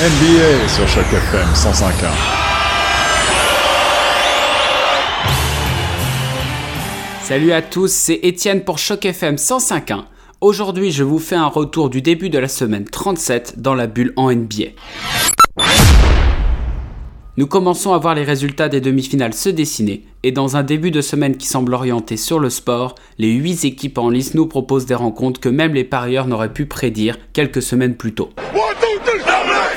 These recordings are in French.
NBA sur Choc FM 105.1. Salut à tous, c'est Étienne pour Choc FM 105.1. Aujourd'hui, je vous fais un retour du début de la semaine 37 dans la bulle en NBA. Nous commençons à voir les résultats des demi-finales se dessiner, et dans un début de semaine qui semble orienté sur le sport, les 8 équipes en lice nous proposent des rencontres que même les parieurs n'auraient pu prédire quelques semaines plus tôt.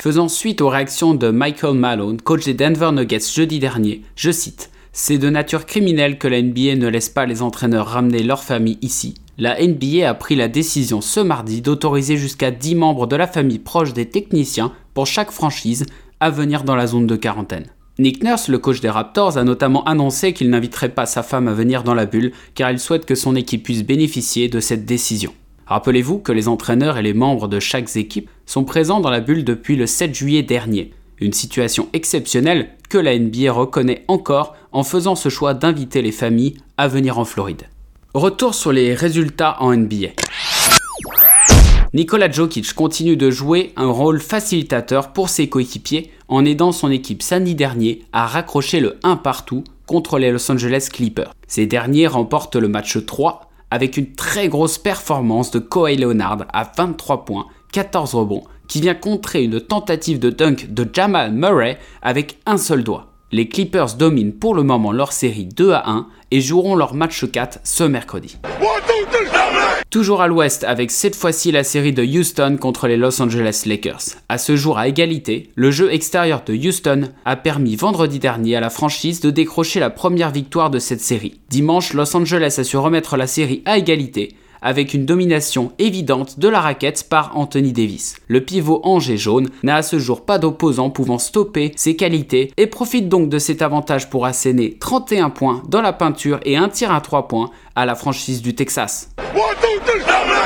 Faisant suite aux réactions de Michael Malone, coach des Denver Nuggets jeudi dernier, je cite C'est de nature criminelle que la NBA ne laisse pas les entraîneurs ramener leur famille ici. La NBA a pris la décision ce mardi d'autoriser jusqu'à 10 membres de la famille proche des techniciens pour chaque franchise à venir dans la zone de quarantaine. Nick Nurse, le coach des Raptors, a notamment annoncé qu'il n'inviterait pas sa femme à venir dans la bulle car il souhaite que son équipe puisse bénéficier de cette décision. Rappelez-vous que les entraîneurs et les membres de chaque équipe sont présents dans la bulle depuis le 7 juillet dernier, une situation exceptionnelle que la NBA reconnaît encore en faisant ce choix d'inviter les familles à venir en Floride. Retour sur les résultats en NBA. Nikola Jokic continue de jouer un rôle facilitateur pour ses coéquipiers en aidant son équipe samedi dernier à raccrocher le 1 partout contre les Los Angeles Clippers. Ces derniers remportent le match 3 avec une très grosse performance de Kawhi Leonard à 23 points, 14 rebonds, qui vient contrer une tentative de dunk de Jamal Murray avec un seul doigt. Les Clippers dominent pour le moment leur série 2 à 1 et joueront leur match 4 ce mercredi. Toujours à l'ouest avec cette fois-ci la série de Houston contre les Los Angeles Lakers. À ce jour à égalité, le jeu extérieur de Houston a permis vendredi dernier à la franchise de décrocher la première victoire de cette série. Dimanche, Los Angeles a su remettre la série à égalité avec une domination évidente de la raquette par Anthony Davis. Le pivot angers jaune n'a à ce jour pas d'opposant pouvant stopper ses qualités et profite donc de cet avantage pour asséner 31 points dans la peinture et un tir à 3 points à la franchise du Texas.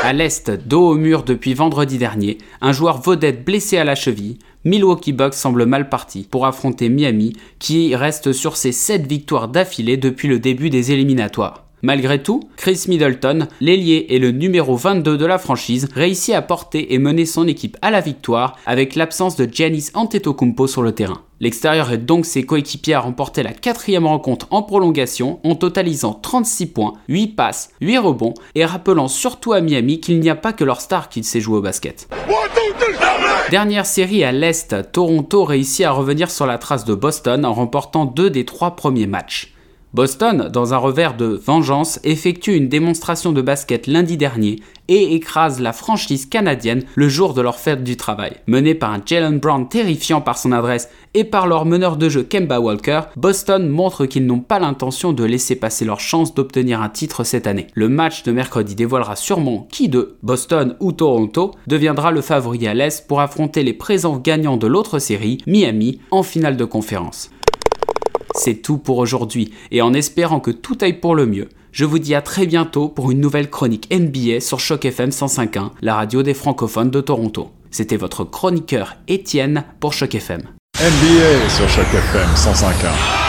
À l'est, dos au mur depuis vendredi dernier, un joueur vedette blessé à la cheville, Milwaukee Bucks semble mal parti pour affronter Miami qui reste sur ses 7 victoires d'affilée depuis le début des éliminatoires. Malgré tout, Chris Middleton, l'ailier et le numéro 22 de la franchise, réussit à porter et mener son équipe à la victoire avec l'absence de Giannis Antetokounmpo sur le terrain. L'extérieur aide donc ses coéquipiers à remporter la quatrième rencontre en prolongation en totalisant 36 points, 8 passes, 8 rebonds et rappelant surtout à Miami qu'il n'y a pas que leur star qui sait jouer au basket. Dernière série à l'Est, Toronto réussit à revenir sur la trace de Boston en remportant deux des trois premiers matchs. Boston, dans un revers de vengeance, effectue une démonstration de basket lundi dernier et écrase la franchise canadienne le jour de leur fête du travail. Mené par un Jalen Brown terrifiant par son adresse et par leur meneur de jeu Kemba Walker, Boston montre qu'ils n'ont pas l'intention de laisser passer leur chance d'obtenir un titre cette année. Le match de mercredi dévoilera sûrement qui de Boston ou Toronto deviendra le favori à l'Est pour affronter les présents gagnants de l'autre série, Miami, en finale de conférence. C'est tout pour aujourd'hui, et en espérant que tout aille pour le mieux, je vous dis à très bientôt pour une nouvelle chronique NBA sur Choc FM 105.1, la radio des francophones de Toronto. C'était votre chroniqueur Étienne pour Choc FM. NBA sur Choc FM 105.1.